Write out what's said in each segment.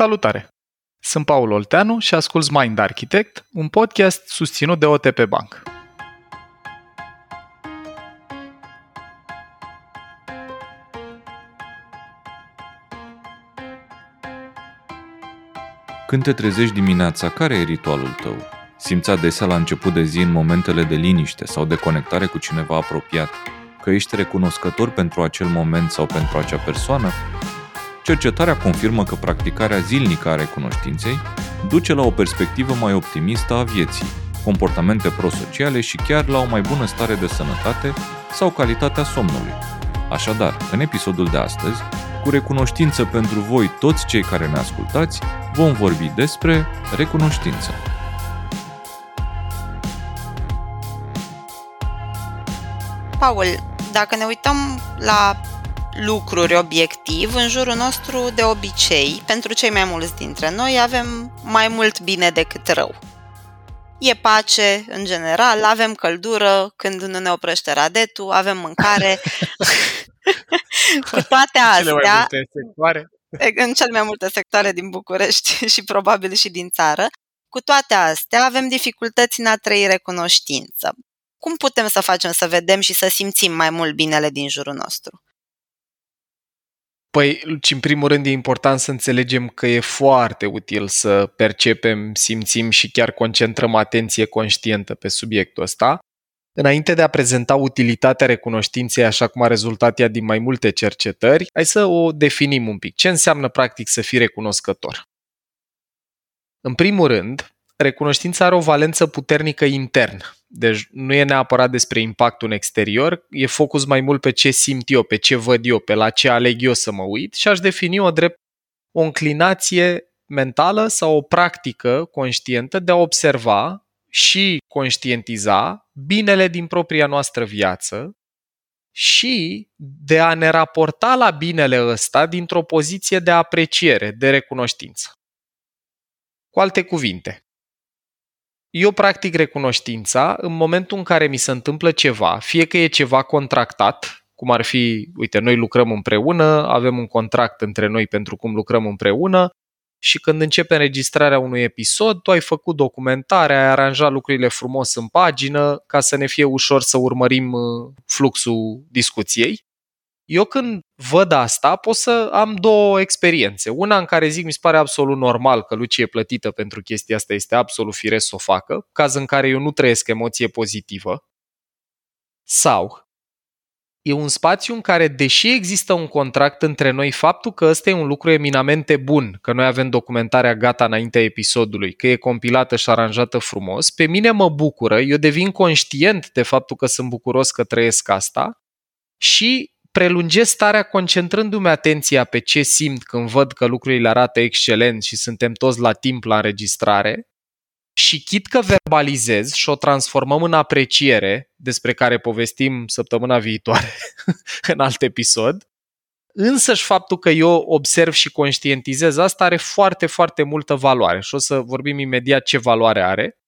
Salutare! Sunt Paul Olteanu și ascult Mind Architect, un podcast susținut de OTP Bank. Când te trezești dimineața, care e ritualul tău? Simți adesea la început de zi în momentele de liniște sau de conectare cu cineva apropiat că ești recunoscător pentru acel moment sau pentru acea persoană? Cercetarea confirmă că practicarea zilnică a recunoștinței duce la o perspectivă mai optimistă a vieții, comportamente prosociale și chiar la o mai bună stare de sănătate sau calitatea somnului. Așadar, în episodul de astăzi, cu recunoștință pentru voi toți cei care ne ascultați, vom vorbi despre recunoștință. Paul, dacă ne uităm la lucruri obiectiv, în jurul nostru, de obicei, pentru cei mai mulți dintre noi, avem mai mult bine decât rău. E pace, în general, avem căldură când nu ne oprește radetul, avem mâncare. Cu toate astea, în cele mai multe sectoare din București și probabil și din țară, cu toate astea avem dificultăți în a trăi recunoștință. Cum putem să facem să vedem și să simțim mai mult binele din jurul nostru? Păi, în primul rând e important să înțelegem că e foarte util să percepem, simțim și chiar concentrăm atenție conștientă pe subiectul ăsta. Înainte de a prezenta utilitatea recunoștinței așa cum a rezultat ea din mai multe cercetări, hai să o definim un pic. Ce înseamnă practic să fii recunoscător? În primul rând, recunoștința are o valență puternică internă. Deci nu e neapărat despre impactul în exterior, e focus mai mult pe ce simt eu, pe ce văd eu, pe la ce aleg eu să mă uit și aș defini-o drept o înclinație mentală sau o practică conștientă de a observa și conștientiza binele din propria noastră viață și de a ne raporta la binele ăsta dintr-o poziție de apreciere, de recunoștință. Cu alte cuvinte, eu practic recunoștința în momentul în care mi se întâmplă ceva, fie că e ceva contractat, cum ar fi, uite, noi lucrăm împreună, avem un contract între noi pentru cum lucrăm împreună și când începe înregistrarea unui episod, tu ai făcut documentarea, ai aranjat lucrurile frumos în pagină ca să ne fie ușor să urmărim uh, fluxul discuției. Eu când văd asta, pot să am două experiențe. Una în care zic, mi se pare absolut normal că Lucie e plătită pentru chestia asta, este absolut firesc să o facă, caz în care eu nu trăiesc emoție pozitivă. Sau e un spațiu în care, deși există un contract între noi, faptul că ăsta e un lucru eminamente bun, că noi avem documentarea gata înaintea episodului, că e compilată și aranjată frumos, pe mine mă bucură, eu devin conștient de faptul că sunt bucuros că trăiesc asta și prelungesc starea concentrându-mi atenția pe ce simt când văd că lucrurile arată excelent și suntem toți la timp la înregistrare și chit că verbalizez și o transformăm în apreciere, despre care povestim săptămâna viitoare în alt episod, însăși faptul că eu observ și conștientizez asta are foarte, foarte multă valoare și o să vorbim imediat ce valoare are.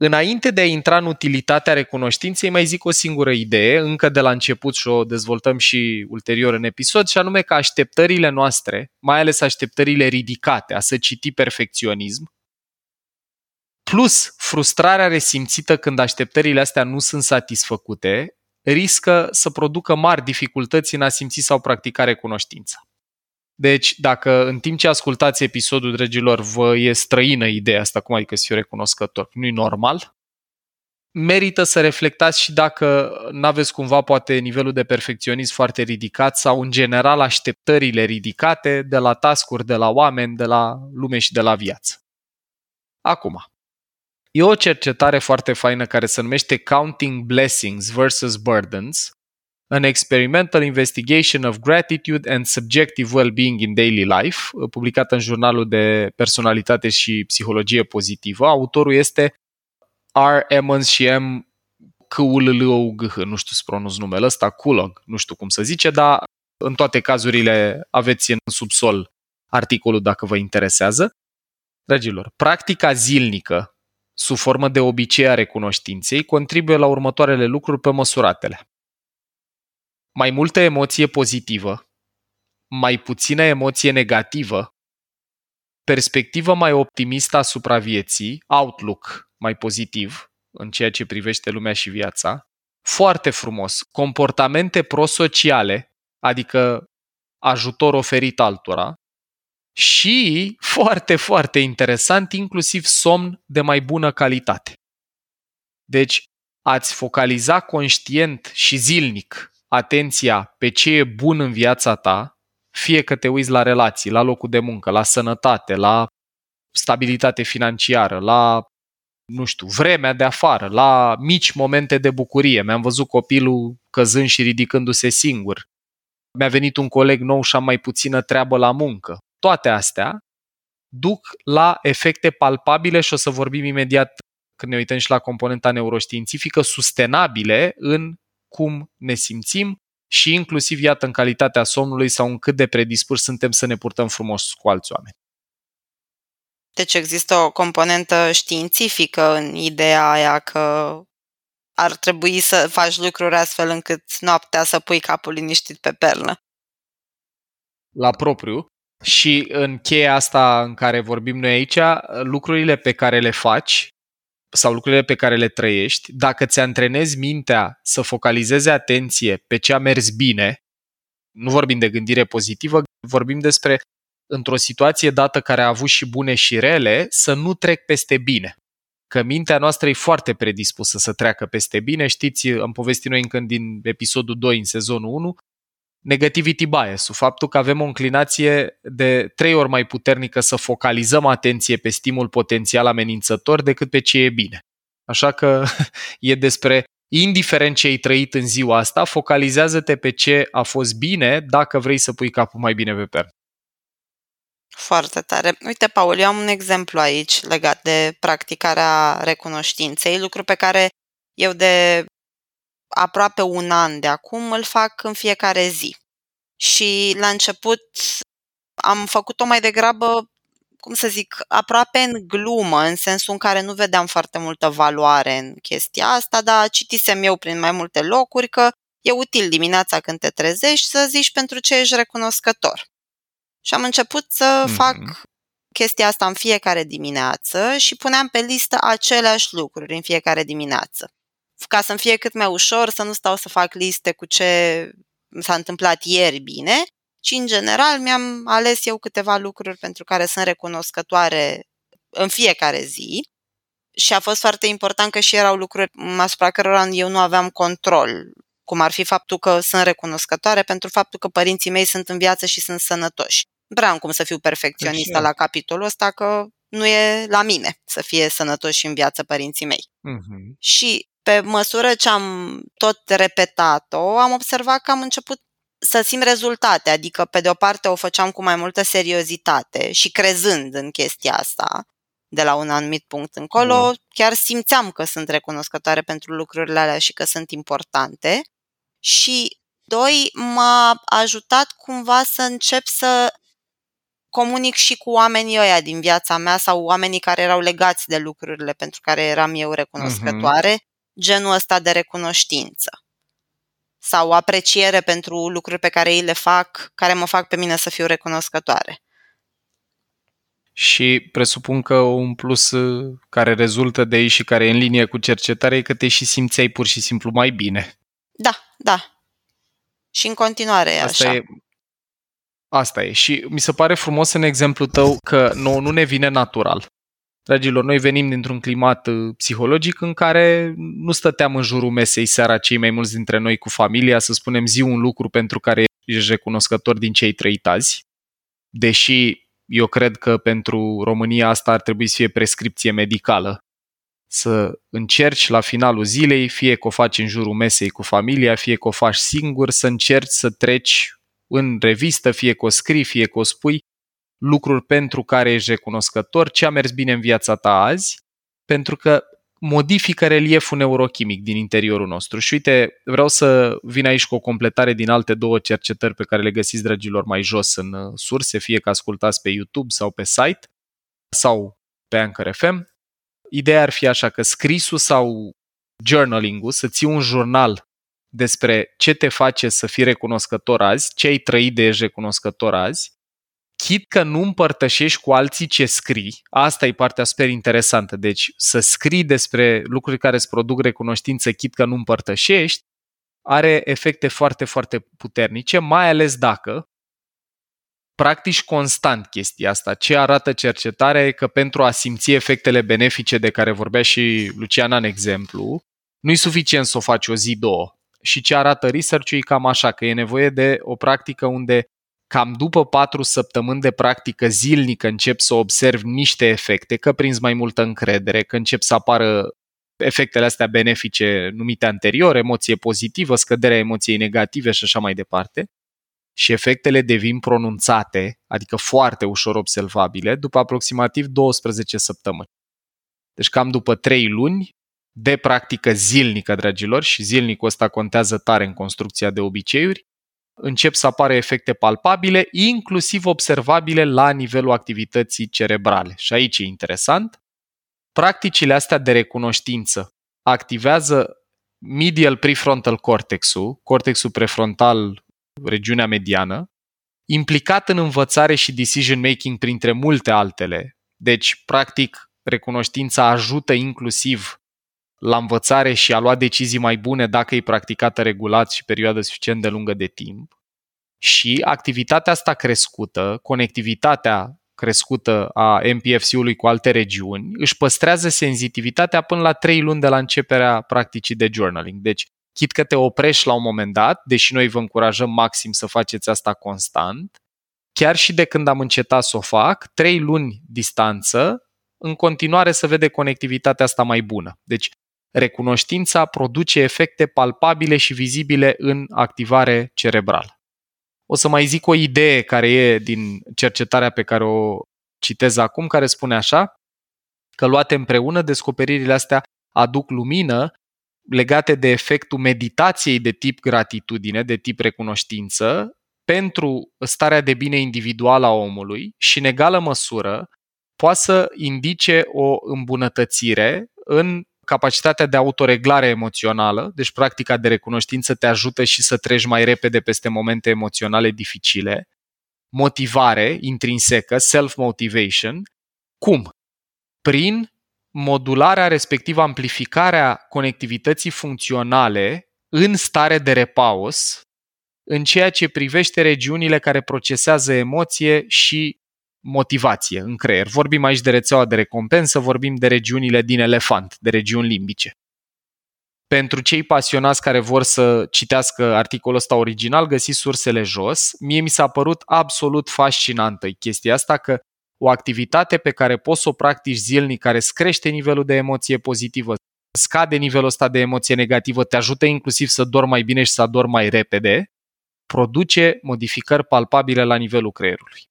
Înainte de a intra în utilitatea recunoștinței, mai zic o singură idee, încă de la început și o dezvoltăm și ulterior în episod, și anume că așteptările noastre, mai ales așteptările ridicate, a să citi perfecționism, plus frustrarea resimțită când așteptările astea nu sunt satisfăcute, riscă să producă mari dificultăți în a simți sau practica recunoștința. Deci, dacă în timp ce ascultați episodul, dragilor, vă e străină ideea asta, cum adică să fiu recunoscător, nu-i normal, merită să reflectați și dacă nu aveți cumva poate nivelul de perfecționism foarte ridicat sau în general așteptările ridicate de la tascuri, de la oameni, de la lume și de la viață. Acum, e o cercetare foarte faină care se numește Counting Blessings versus Burdens, An Experimental Investigation of Gratitude and Subjective Well-Being in Daily Life, publicat în jurnalul de personalitate și psihologie pozitivă. Autorul este R. Emmons și M. Kulug, nu știu să pronunț numele ăsta, Kulog, nu știu cum să zice, dar în toate cazurile aveți în subsol articolul dacă vă interesează. Dragilor, practica zilnică, sub formă de obicei a recunoștinței, contribuie la următoarele lucruri pe măsuratele mai multă emoție pozitivă, mai puțină emoție negativă, perspectivă mai optimistă asupra vieții, outlook mai pozitiv în ceea ce privește lumea și viața, foarte frumos, comportamente prosociale, adică ajutor oferit altora, și, foarte, foarte interesant, inclusiv somn de mai bună calitate. Deci, ați focaliza conștient și zilnic atenția pe ce e bun în viața ta, fie că te uiți la relații, la locul de muncă, la sănătate, la stabilitate financiară, la, nu știu, vremea de afară, la mici momente de bucurie. Mi-am văzut copilul căzând și ridicându-se singur. Mi-a venit un coleg nou și am mai puțină treabă la muncă. Toate astea duc la efecte palpabile și o să vorbim imediat când ne uităm și la componenta neuroștiințifică, sustenabile în cum ne simțim și inclusiv, iată, în calitatea somnului sau în cât de predispuși suntem să ne purtăm frumos cu alți oameni. Deci există o componentă științifică în ideea aia că ar trebui să faci lucruri astfel încât noaptea să pui capul liniștit pe pernă. La propriu. Și în cheia asta în care vorbim noi aici, lucrurile pe care le faci sau lucrurile pe care le trăiești, dacă ți antrenezi mintea să focalizeze atenție pe ce a mers bine, nu vorbim de gândire pozitivă, vorbim despre într-o situație dată care a avut și bune și rele, să nu trec peste bine. Că mintea noastră e foarte predispusă să treacă peste bine. Știți, am povestit noi încă din episodul 2 în sezonul 1, negativity bias faptul că avem o înclinație de trei ori mai puternică să focalizăm atenție pe stimul potențial amenințător decât pe ce e bine. Așa că e despre, indiferent ce ai trăit în ziua asta, focalizează-te pe ce a fost bine dacă vrei să pui capul mai bine pe pernă. Foarte tare. Uite, Paul, eu am un exemplu aici legat de practicarea recunoștinței, lucru pe care eu de aproape un an de acum îl fac în fiecare zi. Și la început am făcut-o mai degrabă, cum să zic, aproape în glumă, în sensul în care nu vedeam foarte multă valoare în chestia asta, dar citisem eu prin mai multe locuri că e util dimineața când te trezești să zici pentru ce ești recunoscător. Și am început să mm-hmm. fac chestia asta în fiecare dimineață și puneam pe listă aceleași lucruri în fiecare dimineață ca să-mi fie cât mai ușor, să nu stau să fac liste cu ce s-a întâmplat ieri bine, ci în general mi-am ales eu câteva lucruri pentru care sunt recunoscătoare în fiecare zi și a fost foarte important că și erau lucruri asupra cărora eu nu aveam control, cum ar fi faptul că sunt recunoscătoare pentru faptul că părinții mei sunt în viață și sunt sănătoși. Vreau cum să fiu perfecționistă la capitolul ăsta, că nu e la mine să fie sănătoși în viață părinții mei. Uh-huh. Și pe măsură ce am tot repetat-o, am observat că am început să simt rezultate, adică pe de o parte o făceam cu mai multă seriozitate și crezând în chestia asta, de la un anumit punct încolo, mm. chiar simțeam că sunt recunoscătoare pentru lucrurile alea și că sunt importante. Și doi, m-a ajutat cumva să încep să comunic și cu oamenii ăia din viața mea sau oamenii care erau legați de lucrurile pentru care eram eu recunoscătoare, mm-hmm genul ăsta de recunoștință sau apreciere pentru lucruri pe care ei le fac, care mă fac pe mine să fiu recunoscătoare. Și presupun că un plus uh, care rezultă de aici și care e în linie cu cercetarea e că te și simțeai pur și simplu mai bine. Da, da. Și în continuare e Asta așa. E, asta e. Și mi se pare frumos în exemplu tău că nu, nu ne vine natural. Dragilor, noi venim dintr-un climat uh, psihologic în care nu stăteam în jurul mesei seara cei mai mulți dintre noi cu familia să spunem zi un lucru pentru care ești recunoscător din cei trăit azi. Deși eu cred că pentru România asta ar trebui să fie prescripție medicală. Să încerci la finalul zilei, fie că o faci în jurul mesei cu familia, fie că o faci singur, să încerci să treci în revistă, fie că o scrii, fie că o spui, lucruri pentru care ești recunoscător, ce a mers bine în viața ta azi, pentru că modifică relieful neurochimic din interiorul nostru. Și uite, vreau să vin aici cu o completare din alte două cercetări pe care le găsiți, dragilor, mai jos în uh, surse, fie că ascultați pe YouTube sau pe site sau pe Anchor FM. Ideea ar fi așa că scrisul sau journaling-ul, să ții un jurnal despre ce te face să fii recunoscător azi, ce ai trăit de ești recunoscător azi, chit că nu împărtășești cu alții ce scrii, asta e partea super interesantă. Deci să scrii despre lucruri care îți produc recunoștință, chit că nu împărtășești, are efecte foarte, foarte puternice, mai ales dacă practici constant chestia asta. Ce arată cercetarea e că pentru a simți efectele benefice de care vorbea și Luciana în exemplu, nu e suficient să o faci o zi, două. Și ce arată research-ul e cam așa, că e nevoie de o practică unde cam după patru săptămâni de practică zilnică încep să observi niște efecte, că prinzi mai multă încredere, că încep să apară efectele astea benefice numite anterior, emoție pozitivă, scăderea emoției negative și așa mai departe. Și efectele devin pronunțate, adică foarte ușor observabile, după aproximativ 12 săptămâni. Deci cam după 3 luni de practică zilnică, dragilor, și zilnicul ăsta contează tare în construcția de obiceiuri, încep să apară efecte palpabile, inclusiv observabile la nivelul activității cerebrale. Și aici e interesant. Practicile astea de recunoștință activează medial prefrontal cortexul, cortexul prefrontal, regiunea mediană, implicat în învățare și decision making printre multe altele. Deci, practic, recunoștința ajută inclusiv la învățare și a lua decizii mai bune dacă e practicată regulat și perioadă suficient de lungă de timp. Și activitatea asta crescută, conectivitatea crescută a MPFC-ului cu alte regiuni, își păstrează senzitivitatea până la 3 luni de la începerea practicii de journaling. Deci, chit că te oprești la un moment dat, deși noi vă încurajăm maxim să faceți asta constant, chiar și de când am încetat să o fac, 3 luni distanță, în continuare să vede conectivitatea asta mai bună. Deci, recunoștința produce efecte palpabile și vizibile în activare cerebrală. O să mai zic o idee care e din cercetarea pe care o citez acum, care spune așa, că luate împreună, descoperirile astea aduc lumină legate de efectul meditației de tip gratitudine, de tip recunoștință, pentru starea de bine individuală a omului și, în egală măsură, poate să indice o îmbunătățire în capacitatea de autoreglare emoțională, deci practica de recunoștință te ajută și să treci mai repede peste momente emoționale dificile, motivare intrinsecă, self-motivation. Cum? Prin modularea, respectiv amplificarea conectivității funcționale în stare de repaus, în ceea ce privește regiunile care procesează emoție și motivație în creier. Vorbim aici de rețeaua de recompensă, vorbim de regiunile din elefant, de regiuni limbice. Pentru cei pasionați care vor să citească articolul ăsta original, găsiți sursele jos. Mie mi s-a părut absolut fascinantă chestia asta că o activitate pe care poți să o practici zilnic, care îți crește nivelul de emoție pozitivă, scade nivelul ăsta de emoție negativă, te ajută inclusiv să dormi mai bine și să adormi mai repede, produce modificări palpabile la nivelul creierului.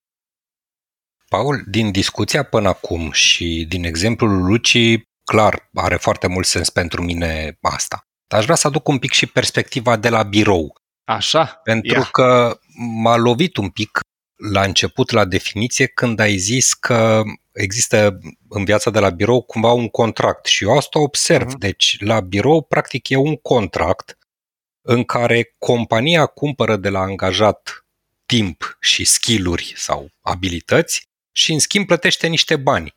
Paul, din discuția până acum și din exemplul Luci, clar, are foarte mult sens pentru mine asta. Dar aș vrea să aduc un pic și perspectiva de la birou. Așa? Pentru Ia. că m-a lovit un pic la început la definiție când ai zis că există în viața de la birou cumva un contract și eu asta observ. Uh-huh. Deci la birou practic e un contract în care compania cumpără de la angajat timp și skill-uri sau abilități și în schimb plătește niște bani.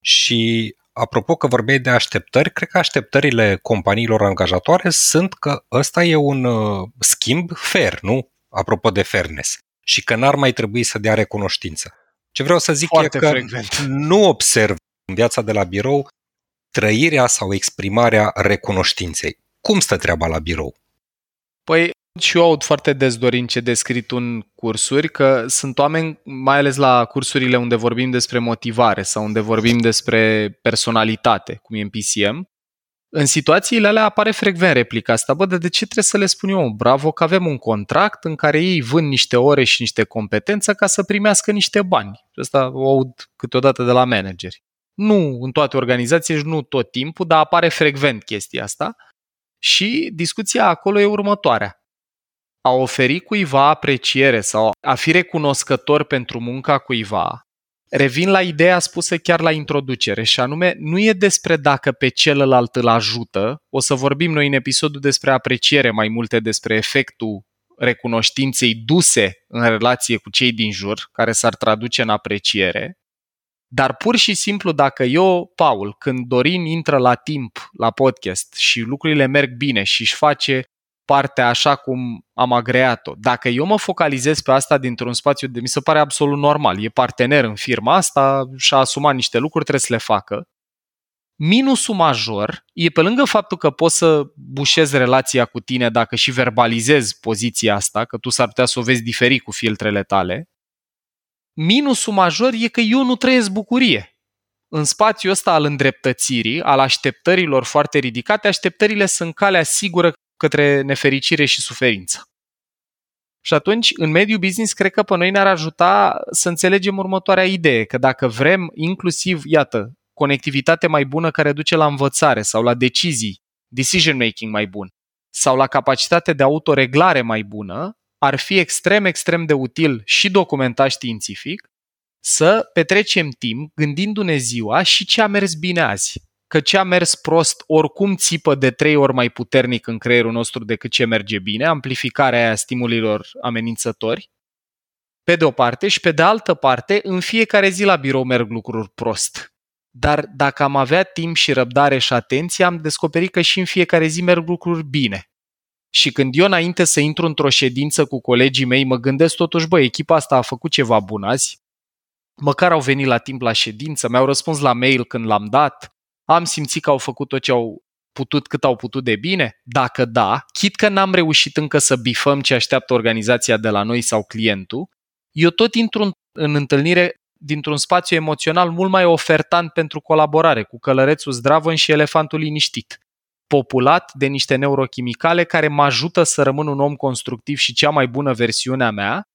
Și apropo că vorbeai de așteptări, cred că așteptările companiilor angajatoare sunt că ăsta e un uh, schimb fair, nu? Apropo de fairness. Și că n-ar mai trebui să dea recunoștință. Ce vreau să zic Foarte e că frecvent. nu observ în viața de la birou trăirea sau exprimarea recunoștinței. Cum stă treaba la birou? Păi și eu aud foarte des dorind ce descrit în cursuri că sunt oameni, mai ales la cursurile unde vorbim despre motivare sau unde vorbim despre personalitate, cum e în PCM, în situațiile alea apare frecvent replica asta. Bă, de ce trebuie să le spun eu? Bravo că avem un contract în care ei vând niște ore și niște competențe ca să primească niște bani. Asta o aud câteodată de la manageri. Nu în toate organizațiile și nu tot timpul, dar apare frecvent chestia asta. Și discuția acolo e următoarea a oferi cuiva apreciere sau a fi recunoscător pentru munca cuiva, revin la ideea spusă chiar la introducere și anume nu e despre dacă pe celălalt îl ajută, o să vorbim noi în episodul despre apreciere mai multe despre efectul recunoștinței duse în relație cu cei din jur, care s-ar traduce în apreciere, dar pur și simplu dacă eu, Paul, când Dorin intră la timp la podcast și lucrurile merg bine și își face partea așa cum am agreat-o, dacă eu mă focalizez pe asta dintr-un spațiu de mi se pare absolut normal, e partener în firma asta și-a asumat niște lucruri, trebuie să le facă. Minusul major e pe lângă faptul că poți să bușezi relația cu tine dacă și verbalizezi poziția asta, că tu s-ar putea să o vezi diferit cu filtrele tale, Minusul major e că eu nu trăiesc bucurie. În spațiul ăsta al îndreptățirii, al așteptărilor foarte ridicate, așteptările sunt calea sigură către nefericire și suferință. Și atunci, în mediul business, cred că pe noi ne-ar ajuta să înțelegem următoarea idee, că dacă vrem inclusiv, iată, conectivitate mai bună care duce la învățare sau la decizii, decision making mai bun, sau la capacitate de autoreglare mai bună, ar fi extrem, extrem de util și documentat științific să petrecem timp gândindu-ne ziua și ce a mers bine azi. Că ce a mers prost oricum țipă de trei ori mai puternic în creierul nostru decât ce merge bine, amplificarea aia stimulilor amenințători, pe de o parte, și pe de altă parte, în fiecare zi la birou merg lucruri prost. Dar dacă am avea timp și răbdare și atenție, am descoperit că și în fiecare zi merg lucruri bine. Și când eu înainte să intru într-o ședință cu colegii mei, mă gândesc totuși, bă, echipa asta a făcut ceva bun azi, măcar au venit la timp la ședință, mi-au răspuns la mail când l-am dat, am simțit că au făcut tot ce au putut cât au putut de bine? Dacă da, chit că n-am reușit încă să bifăm ce așteaptă organizația de la noi sau clientul, eu tot intru în, în întâlnire dintr-un spațiu emoțional mult mai ofertant pentru colaborare, cu călărețul zdravăn și elefantul liniștit populat de niște neurochimicale care mă ajută să rămân un om constructiv și cea mai bună versiune a mea,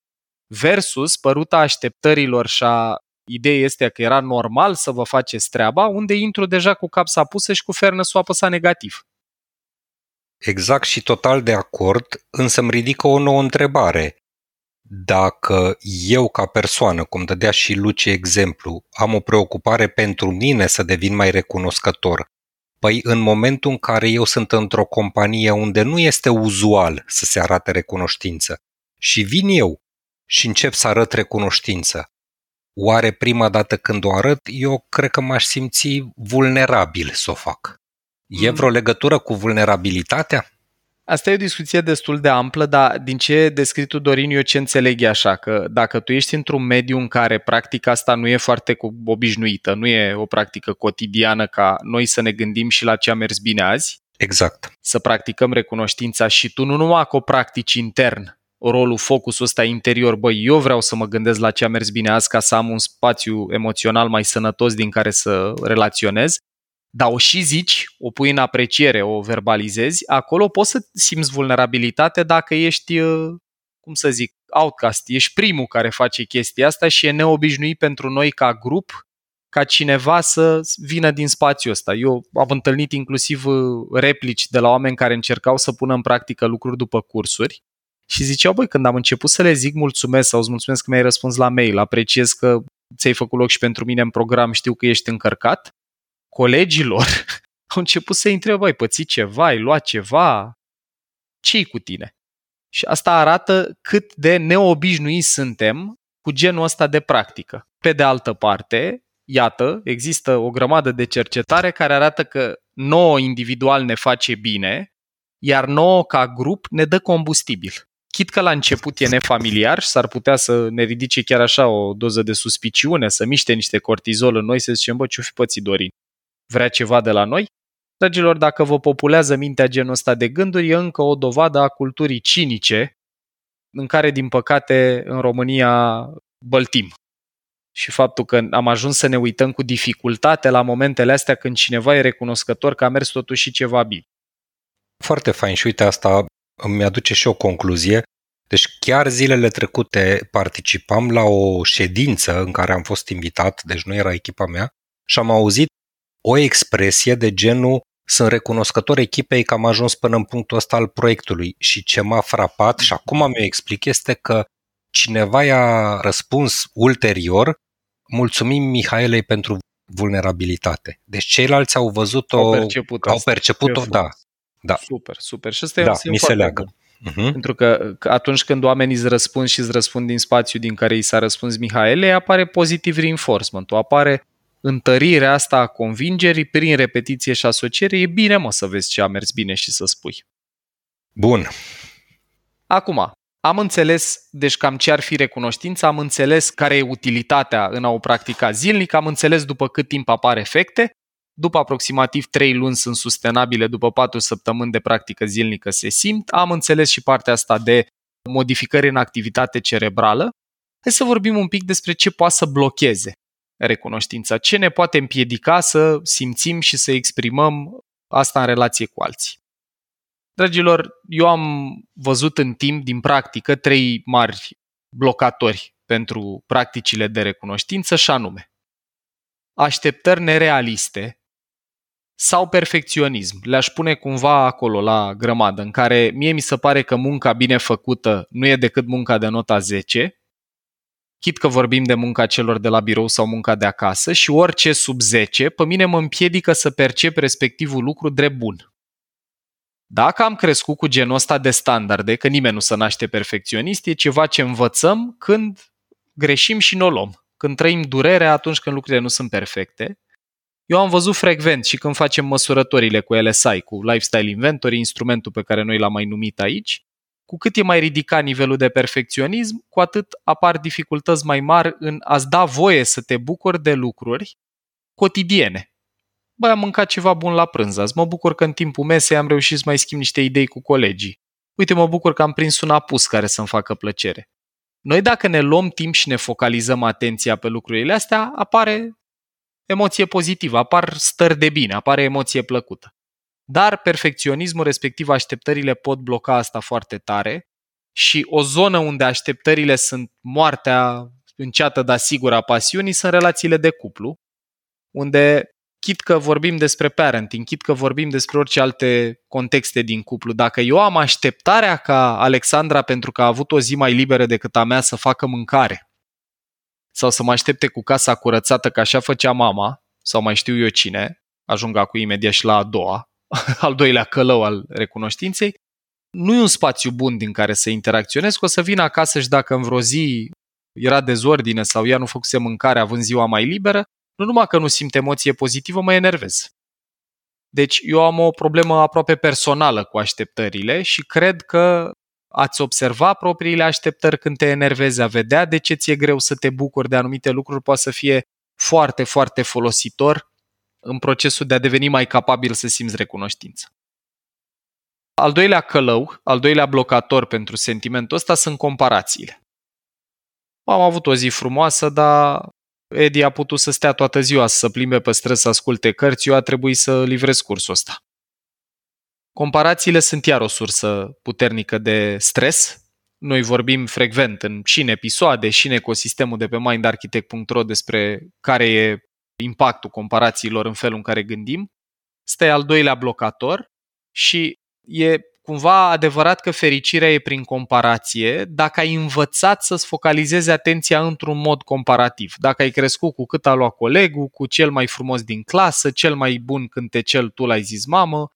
versus păruta așteptărilor și a ideea este că era normal să vă faceți treaba, unde intru deja cu capsa pusă și cu fernă soapă sa negativ. Exact și total de acord, însă îmi ridică o nouă întrebare. Dacă eu ca persoană, cum dădea și Luci exemplu, am o preocupare pentru mine să devin mai recunoscător, Păi în momentul în care eu sunt într-o companie unde nu este uzual să se arate recunoștință și vin eu și încep să arăt recunoștință, oare prima dată când o arăt, eu cred că m-aș simți vulnerabil să o fac. E mm. vreo legătură cu vulnerabilitatea? Asta e o discuție destul de amplă, dar din ce descris tu, Dorin, eu ce înțeleg e așa, că dacă tu ești într-un mediu în care practica asta nu e foarte obișnuită, nu e o practică cotidiană ca noi să ne gândim și la ce a mers bine azi, Exact. Să practicăm recunoștința și tu nu numai că o practici intern, rolul, focusul ăsta interior, băi, eu vreau să mă gândesc la ce a mers bine azi ca să am un spațiu emoțional mai sănătos din care să relaționez, dar o și zici, o pui în apreciere, o verbalizezi, acolo poți să simți vulnerabilitate dacă ești, uh, cum să zic, outcast, ești primul care face chestia asta și e neobișnuit pentru noi ca grup ca cineva să vină din spațiul ăsta. Eu am întâlnit inclusiv uh, replici de la oameni care încercau să pună în practică lucruri după cursuri și ziceau, băi, când am început să le zic mulțumesc sau îți mulțumesc că mi-ai răspuns la mail, apreciez că ți-ai făcut loc și pentru mine în program, știu că ești încărcat, colegilor au început să-i întrebe, băi, păți ceva, ai luat ceva, ce cu tine? Și asta arată cât de neobișnuiți suntem cu genul ăsta de practică. Pe de altă parte, iată, există o grămadă de cercetare care arată că nouă individual ne face bine, iar nouă ca grup ne dă combustibil. Chit că la început e nefamiliar și s-ar putea să ne ridice chiar așa o doză de suspiciune, să miște niște cortizol în noi, să zicem, bă, ce-o fi pății Dorin? vrea ceva de la noi? Dragilor, dacă vă populează mintea genul ăsta de gânduri, e încă o dovadă a culturii cinice, în care, din păcate, în România băltim. Și faptul că am ajuns să ne uităm cu dificultate la momentele astea când cineva e recunoscător că a mers totuși ceva bine. Foarte fain și uite asta îmi aduce și o concluzie. Deci chiar zilele trecute participam la o ședință în care am fost invitat, deci nu era echipa mea, și am auzit o expresie de genul sunt recunoscător echipei că am ajuns până în punctul ăsta al proiectului și ce m-a frapat și acum mi-o explic este că cineva i-a răspuns ulterior mulțumim Mihaelei pentru vulnerabilitate. Deci ceilalți au văzut-o, au perceput-o, au perceput-o da. Da. Super, super. Și asta da, e mi se leagă. Bun. Uh-huh. Pentru că, că atunci când oamenii îți răspund și îți răspund din spațiu din care i s-a răspuns Mihaele, apare pozitiv reinforcement, apare întărirea asta a convingerii prin repetiție și asociere. E bine, mă, să vezi ce a mers bine și să spui. Bun. Acum, am înțeles, deci cam ce ar fi recunoștința, am înțeles care e utilitatea în a o practica zilnic, am înțeles după cât timp apar efecte, după aproximativ 3 luni sunt sustenabile, după 4 săptămâni de practică zilnică se simt, am înțeles și partea asta de modificări în activitate cerebrală. Hai să vorbim un pic despre ce poate să blocheze recunoștința, ce ne poate împiedica să simțim și să exprimăm asta în relație cu alții. Dragilor, eu am văzut în timp, din practică, trei mari blocatori pentru practicile de recunoștință și anume așteptări nerealiste sau perfecționism. Le-aș pune cumva acolo la grămadă, în care mie mi se pare că munca bine făcută nu e decât munca de nota 10, chit că vorbim de munca celor de la birou sau munca de acasă și orice sub 10, pe mine mă împiedică să percep respectivul lucru drept bun. Dacă am crescut cu genul ăsta de standarde, că nimeni nu se naște perfecționist, e ceva ce învățăm când greșim și nu o luăm. Când trăim durerea atunci când lucrurile nu sunt perfecte. Eu am văzut frecvent și când facem măsurătorile cu LSI, cu Lifestyle Inventory, instrumentul pe care noi l-am mai numit aici, cu cât e mai ridicat nivelul de perfecționism, cu atât apar dificultăți mai mari în a-ți da voie să te bucuri de lucruri cotidiene, băi, am mâncat ceva bun la prânz azi, mă bucur că în timpul mesei am reușit să mai schimb niște idei cu colegii. Uite, mă bucur că am prins un apus care să-mi facă plăcere. Noi dacă ne luăm timp și ne focalizăm atenția pe lucrurile astea, apare emoție pozitivă, apar stări de bine, apare emoție plăcută. Dar perfecționismul, respectiv așteptările, pot bloca asta foarte tare și o zonă unde așteptările sunt moartea înceată, dar sigură a pasiunii, sunt relațiile de cuplu, unde chit că vorbim despre parenting, chit că vorbim despre orice alte contexte din cuplu, dacă eu am așteptarea ca Alexandra, pentru că a avut o zi mai liberă decât a mea, să facă mâncare, sau să mă aștepte cu casa curățată, ca așa făcea mama, sau mai știu eu cine, ajung acum imediat și la a doua, al doilea călău al recunoștinței, nu e un spațiu bun din care să interacționez, că o să vin acasă și dacă în vreo zi era dezordine sau ea nu făcuse mâncare având ziua mai liberă, nu numai că nu simt emoție pozitivă, mă enervez. Deci eu am o problemă aproape personală cu așteptările și cred că ați observa propriile așteptări când te enervezi, a vedea de ce ți-e greu să te bucuri de anumite lucruri poate să fie foarte, foarte folositor în procesul de a deveni mai capabil să simți recunoștință. Al doilea călău, al doilea blocator pentru sentimentul ăsta sunt comparațiile. Am avut o zi frumoasă, dar Eddie a putut să stea toată ziua să plimbe pe străzi să asculte cărți, eu a trebuit să livrez cursul ăsta. Comparațiile sunt iar o sursă puternică de stres. Noi vorbim frecvent în, și în episoade și în ecosistemul de pe mindarchitect.ro despre care e impactul comparațiilor în felul în care gândim. Este al doilea blocator și e cumva adevărat că fericirea e prin comparație dacă ai învățat să-ți focalizezi atenția într-un mod comparativ. Dacă ai crescut cu cât a luat colegul, cu cel mai frumos din clasă, cel mai bun cântecel tu l-ai zis mamă,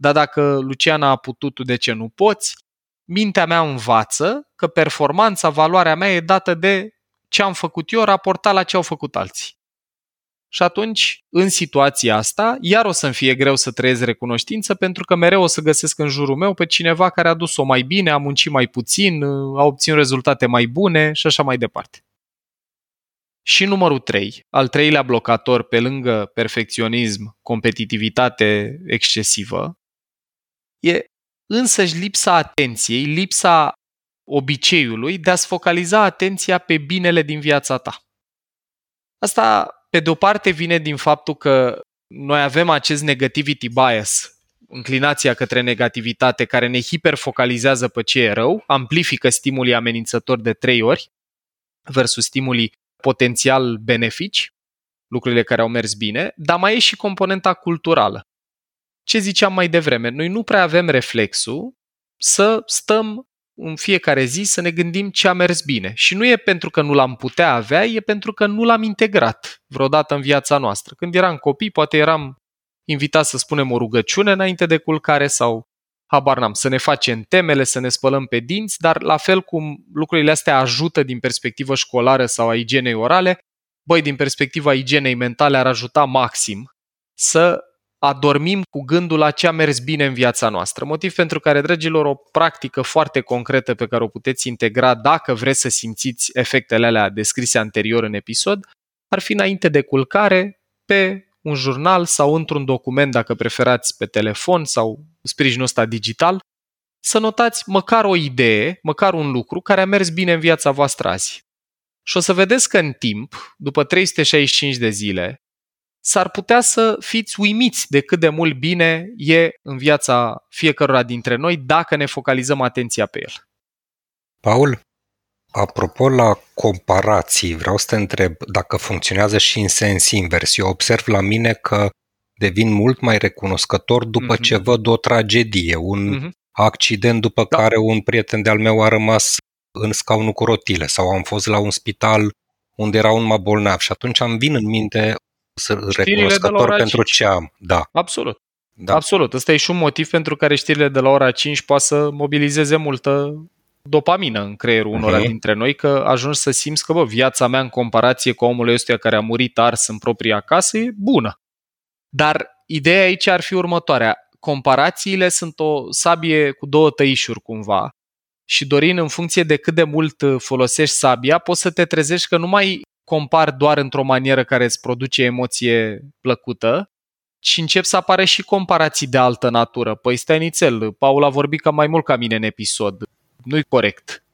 dar dacă Luciana a putut, tu de ce nu poți? Mintea mea învață că performanța, valoarea mea e dată de ce am făcut eu raportat la ce au făcut alții. Și atunci, în situația asta, iar o să-mi fie greu să trăiesc recunoștință pentru că mereu o să găsesc în jurul meu pe cineva care a dus-o mai bine, a muncit mai puțin, a obținut rezultate mai bune și așa mai departe. Și numărul 3, al treilea blocator pe lângă perfecționism, competitivitate excesivă, e însăși lipsa atenției, lipsa obiceiului de a-ți focaliza atenția pe binele din viața ta. Asta pe de o parte vine din faptul că noi avem acest negativity bias, înclinația către negativitate care ne hiperfocalizează pe ce e rău, amplifică stimulii amenințători de trei ori versus stimulii potențial benefici, lucrurile care au mers bine, dar mai e și componenta culturală. Ce ziceam mai devreme, noi nu prea avem reflexul să stăm în fiecare zi să ne gândim ce a mers bine. Și nu e pentru că nu l-am putea avea, e pentru că nu l-am integrat vreodată în viața noastră. Când eram copii, poate eram invitat să spunem o rugăciune înainte de culcare sau habar n-am, să ne facem temele, să ne spălăm pe dinți, dar la fel cum lucrurile astea ajută din perspectivă școlară sau a igienei orale, băi, din perspectiva igienei mentale ar ajuta maxim să adormim cu gândul la ce a mers bine în viața noastră. Motiv pentru care, dragilor, o practică foarte concretă pe care o puteți integra dacă vreți să simțiți efectele alea descrise anterior în episod, ar fi înainte de culcare pe un jurnal sau într-un document, dacă preferați pe telefon sau sprijinul ăsta digital, să notați măcar o idee, măcar un lucru care a mers bine în viața voastră azi. Și o să vedeți că în timp, după 365 de zile, s-ar putea să fiți uimiți de cât de mult bine e în viața fiecărora dintre noi dacă ne focalizăm atenția pe el. Paul, apropo la comparații, vreau să te întreb dacă funcționează și în sens invers. Eu observ la mine că devin mult mai recunoscător după mm-hmm. ce văd o tragedie, un mm-hmm. accident după da. care un prieten de-al meu a rămas în scaunul cu rotile sau am fost la un spital unde era un mai bolnav și atunci îmi vin în minte recunoscător pentru 5. ce am. Da. Absolut. Da. Absolut. Ăsta e și un motiv pentru care știrile de la ora 5 poate să mobilizeze multă dopamină în creierul unora uh-huh. dintre noi, că ajungi să simți că, bă, viața mea în comparație cu omul ăstuia care a murit ars în propria casă e bună. Dar ideea aici ar fi următoarea. Comparațiile sunt o sabie cu două tăișuri cumva și Dorin, în funcție de cât de mult folosești sabia, poți să te trezești că nu mai compar doar într-o manieră care îți produce emoție plăcută, și încep să apară și comparații de altă natură. Păi stai nițel, Paul a vorbit cam mai mult ca mine în episod. Nu-i corect.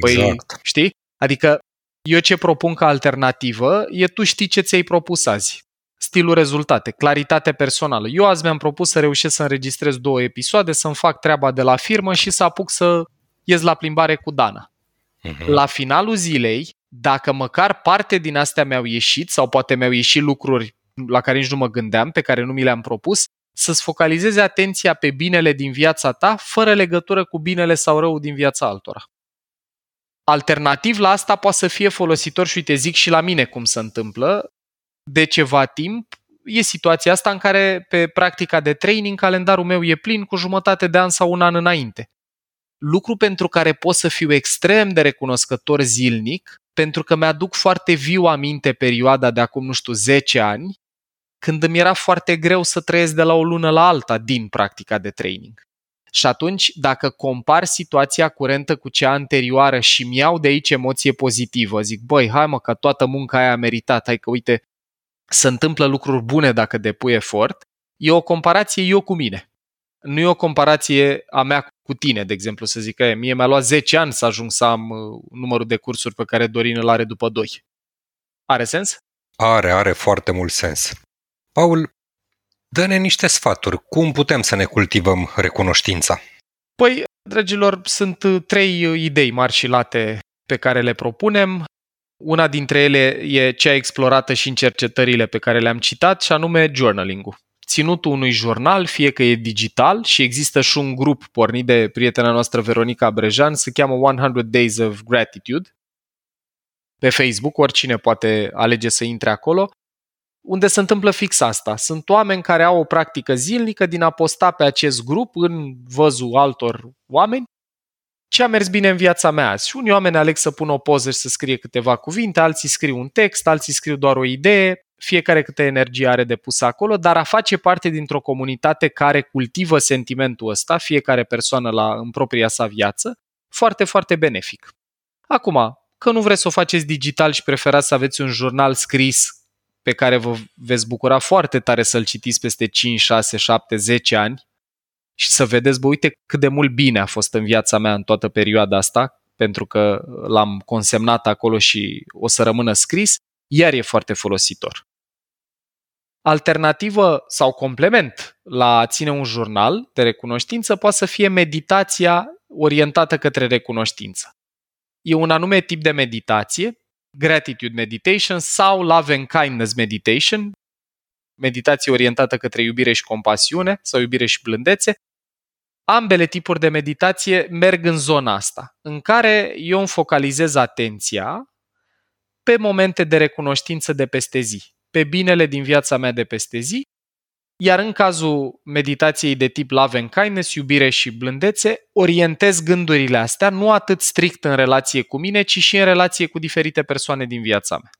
Păi, exact. Păi, știi? Adică eu ce propun ca alternativă e tu știi ce ți-ai propus azi. Stilul rezultate, claritate personală. Eu azi mi-am propus să reușesc să înregistrez două episoade, să-mi fac treaba de la firmă și să apuc să ies la plimbare cu Dana. Uh-huh. La finalul zilei, dacă măcar parte din astea mi-au ieșit sau poate mi-au ieșit lucruri la care nici nu mă gândeam, pe care nu mi le-am propus, să-ți focalizezi atenția pe binele din viața ta, fără legătură cu binele sau rău din viața altora. Alternativ la asta poate să fie folositor și uite zic și la mine cum se întâmplă, de ceva timp e situația asta în care pe practica de training calendarul meu e plin cu jumătate de an sau un an înainte. Lucru pentru care pot să fiu extrem de recunoscător zilnic pentru că mi-aduc foarte viu aminte perioada de acum, nu știu, 10 ani, când îmi era foarte greu să trăiesc de la o lună la alta din practica de training. Și atunci, dacă compar situația curentă cu cea anterioară și mi iau de aici emoție pozitivă, zic, băi, hai mă, că toată munca aia a meritat, hai că uite, se întâmplă lucruri bune dacă depui efort, e o comparație eu cu mine nu e o comparație a mea cu tine, de exemplu, să zic că mie mi-a luat 10 ani să ajung să am uh, numărul de cursuri pe care Dorin îl are după 2. Are sens? Are, are foarte mult sens. Paul, dă-ne niște sfaturi. Cum putem să ne cultivăm recunoștința? Păi, dragilor, sunt uh, trei uh, idei mari și late pe care le propunem. Una dintre ele e cea explorată și în cercetările pe care le-am citat, și anume journaling-ul ținutul unui jurnal, fie că e digital și există și un grup pornit de prietena noastră Veronica Brejan, se cheamă 100 Days of Gratitude. Pe Facebook, oricine poate alege să intre acolo, unde se întâmplă fix asta. Sunt oameni care au o practică zilnică din a posta pe acest grup în văzul altor oameni ce a mers bine în viața mea azi. Și unii oameni aleg să pună o poză și să scrie câteva cuvinte, alții scriu un text, alții scriu doar o idee, fiecare câte energie are de pus acolo, dar a face parte dintr-o comunitate care cultivă sentimentul ăsta, fiecare persoană la, în propria sa viață, foarte, foarte benefic. Acum, că nu vreți să o faceți digital și preferați să aveți un jurnal scris pe care vă veți bucura foarte tare să-l citiți peste 5, 6, 7, 10 ani și să vedeți, bă, uite cât de mult bine a fost în viața mea în toată perioada asta, pentru că l-am consemnat acolo și o să rămână scris, iar e foarte folositor. Alternativă sau complement la a ține un jurnal de recunoștință poate să fie meditația orientată către recunoștință. E un anume tip de meditație, gratitude meditation sau love and kindness meditation, meditație orientată către iubire și compasiune sau iubire și blândețe. Ambele tipuri de meditație merg în zona asta, în care eu îmi focalizez atenția pe momente de recunoștință de peste zi pe binele din viața mea de peste zi iar în cazul meditației de tip love and kindness, iubire și blândețe, orientez gândurile astea nu atât strict în relație cu mine, ci și în relație cu diferite persoane din viața mea.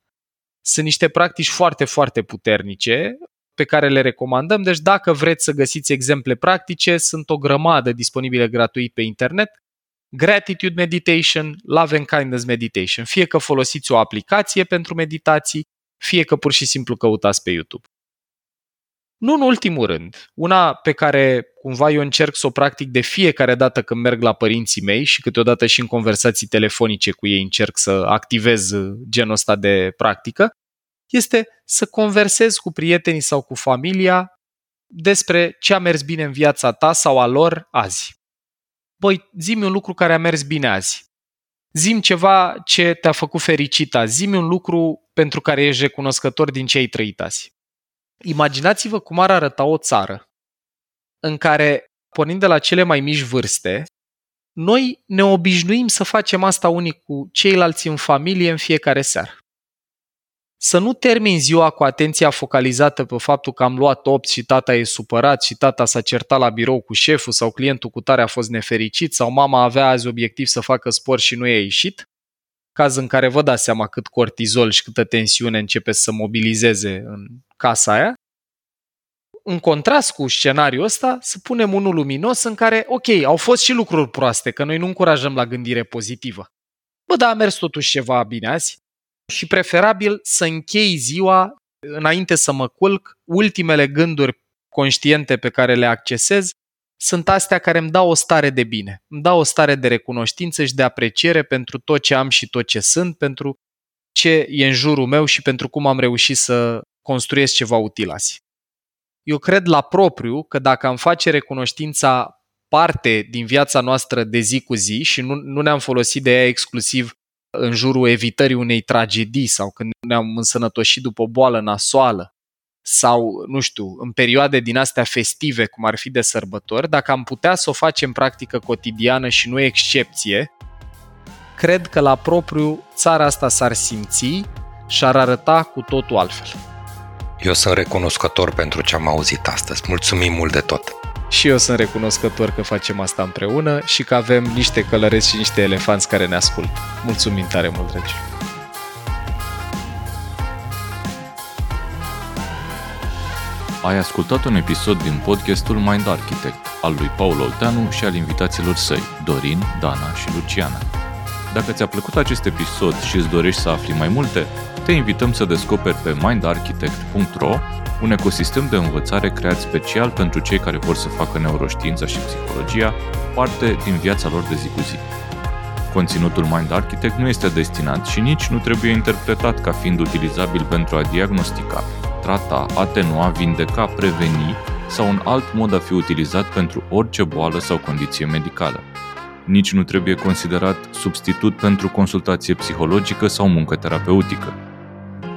Sunt niște practici foarte, foarte puternice pe care le recomandăm, deci dacă vreți să găsiți exemple practice, sunt o grămadă disponibile gratuit pe internet. Gratitude Meditation, Love and Kindness Meditation, fie că folosiți o aplicație pentru meditații, fie că pur și simplu căutați pe YouTube. Nu în ultimul rând, una pe care cumva eu încerc să o practic de fiecare dată când merg la părinții mei și câteodată și în conversații telefonice cu ei încerc să activez genul ăsta de practică, este să conversez cu prietenii sau cu familia despre ce a mers bine în viața ta sau a lor azi. Băi, zi un lucru care a mers bine azi. Zim ceva ce te-a făcut fericit azi. Zim un lucru pentru care ești recunoscător din ce ai trăit azi. Imaginați-vă cum ar arăta o țară în care, pornind de la cele mai mici vârste, noi ne obișnuim să facem asta unii cu ceilalți în familie în fiecare seară. Să nu termin ziua cu atenția focalizată pe faptul că am luat 8 și tata e supărat și tata s-a certat la birou cu șeful sau clientul cu tare a fost nefericit sau mama avea azi obiectiv să facă sport și nu i-a ieșit, caz în care vă dați seama cât cortizol și câtă tensiune începe să mobilizeze în casa aia, în contrast cu scenariul ăsta, să punem unul luminos în care, ok, au fost și lucruri proaste, că noi nu încurajăm la gândire pozitivă. Bă, da, a mers totuși ceva bine azi și preferabil să închei ziua înainte să mă culc, ultimele gânduri conștiente pe care le accesez sunt astea care îmi dau o stare de bine, îmi dau o stare de recunoștință și de apreciere pentru tot ce am și tot ce sunt, pentru ce e în jurul meu și pentru cum am reușit să construiesc ceva util azi. Eu cred la propriu că dacă am face recunoștința parte din viața noastră de zi cu zi și nu, nu ne-am folosit de ea exclusiv în jurul evitării unei tragedii sau când ne-am însănătoșit după o boală nasoală sau, nu știu, în perioade din astea festive, cum ar fi de sărbători, dacă am putea să o facem practică cotidiană și nu excepție, cred că la propriu țara asta s-ar simți și ar arăta cu totul altfel. Eu sunt recunoscător pentru ce am auzit astăzi. Mulțumim mult de tot! Și eu sunt recunoscător că facem asta împreună și că avem niște călăreți și niște elefanți care ne ascultă. Mulțumim tare mult, dragi! Ai ascultat un episod din podcastul Mind Architect al lui Paul Olteanu și al invitaților săi, Dorin, Dana și Luciana. Dacă ți-a plăcut acest episod și îți dorești să afli mai multe, te invităm să descoperi pe mindarchitect.ro un ecosistem de învățare creat special pentru cei care vor să facă neuroștiința și psihologia parte din viața lor de zi cu zi. Conținutul Mind Architect nu este destinat și nici nu trebuie interpretat ca fiind utilizabil pentru a diagnostica, trata, atenua, vindeca, preveni sau un alt mod a fi utilizat pentru orice boală sau condiție medicală. Nici nu trebuie considerat substitut pentru consultație psihologică sau muncă terapeutică.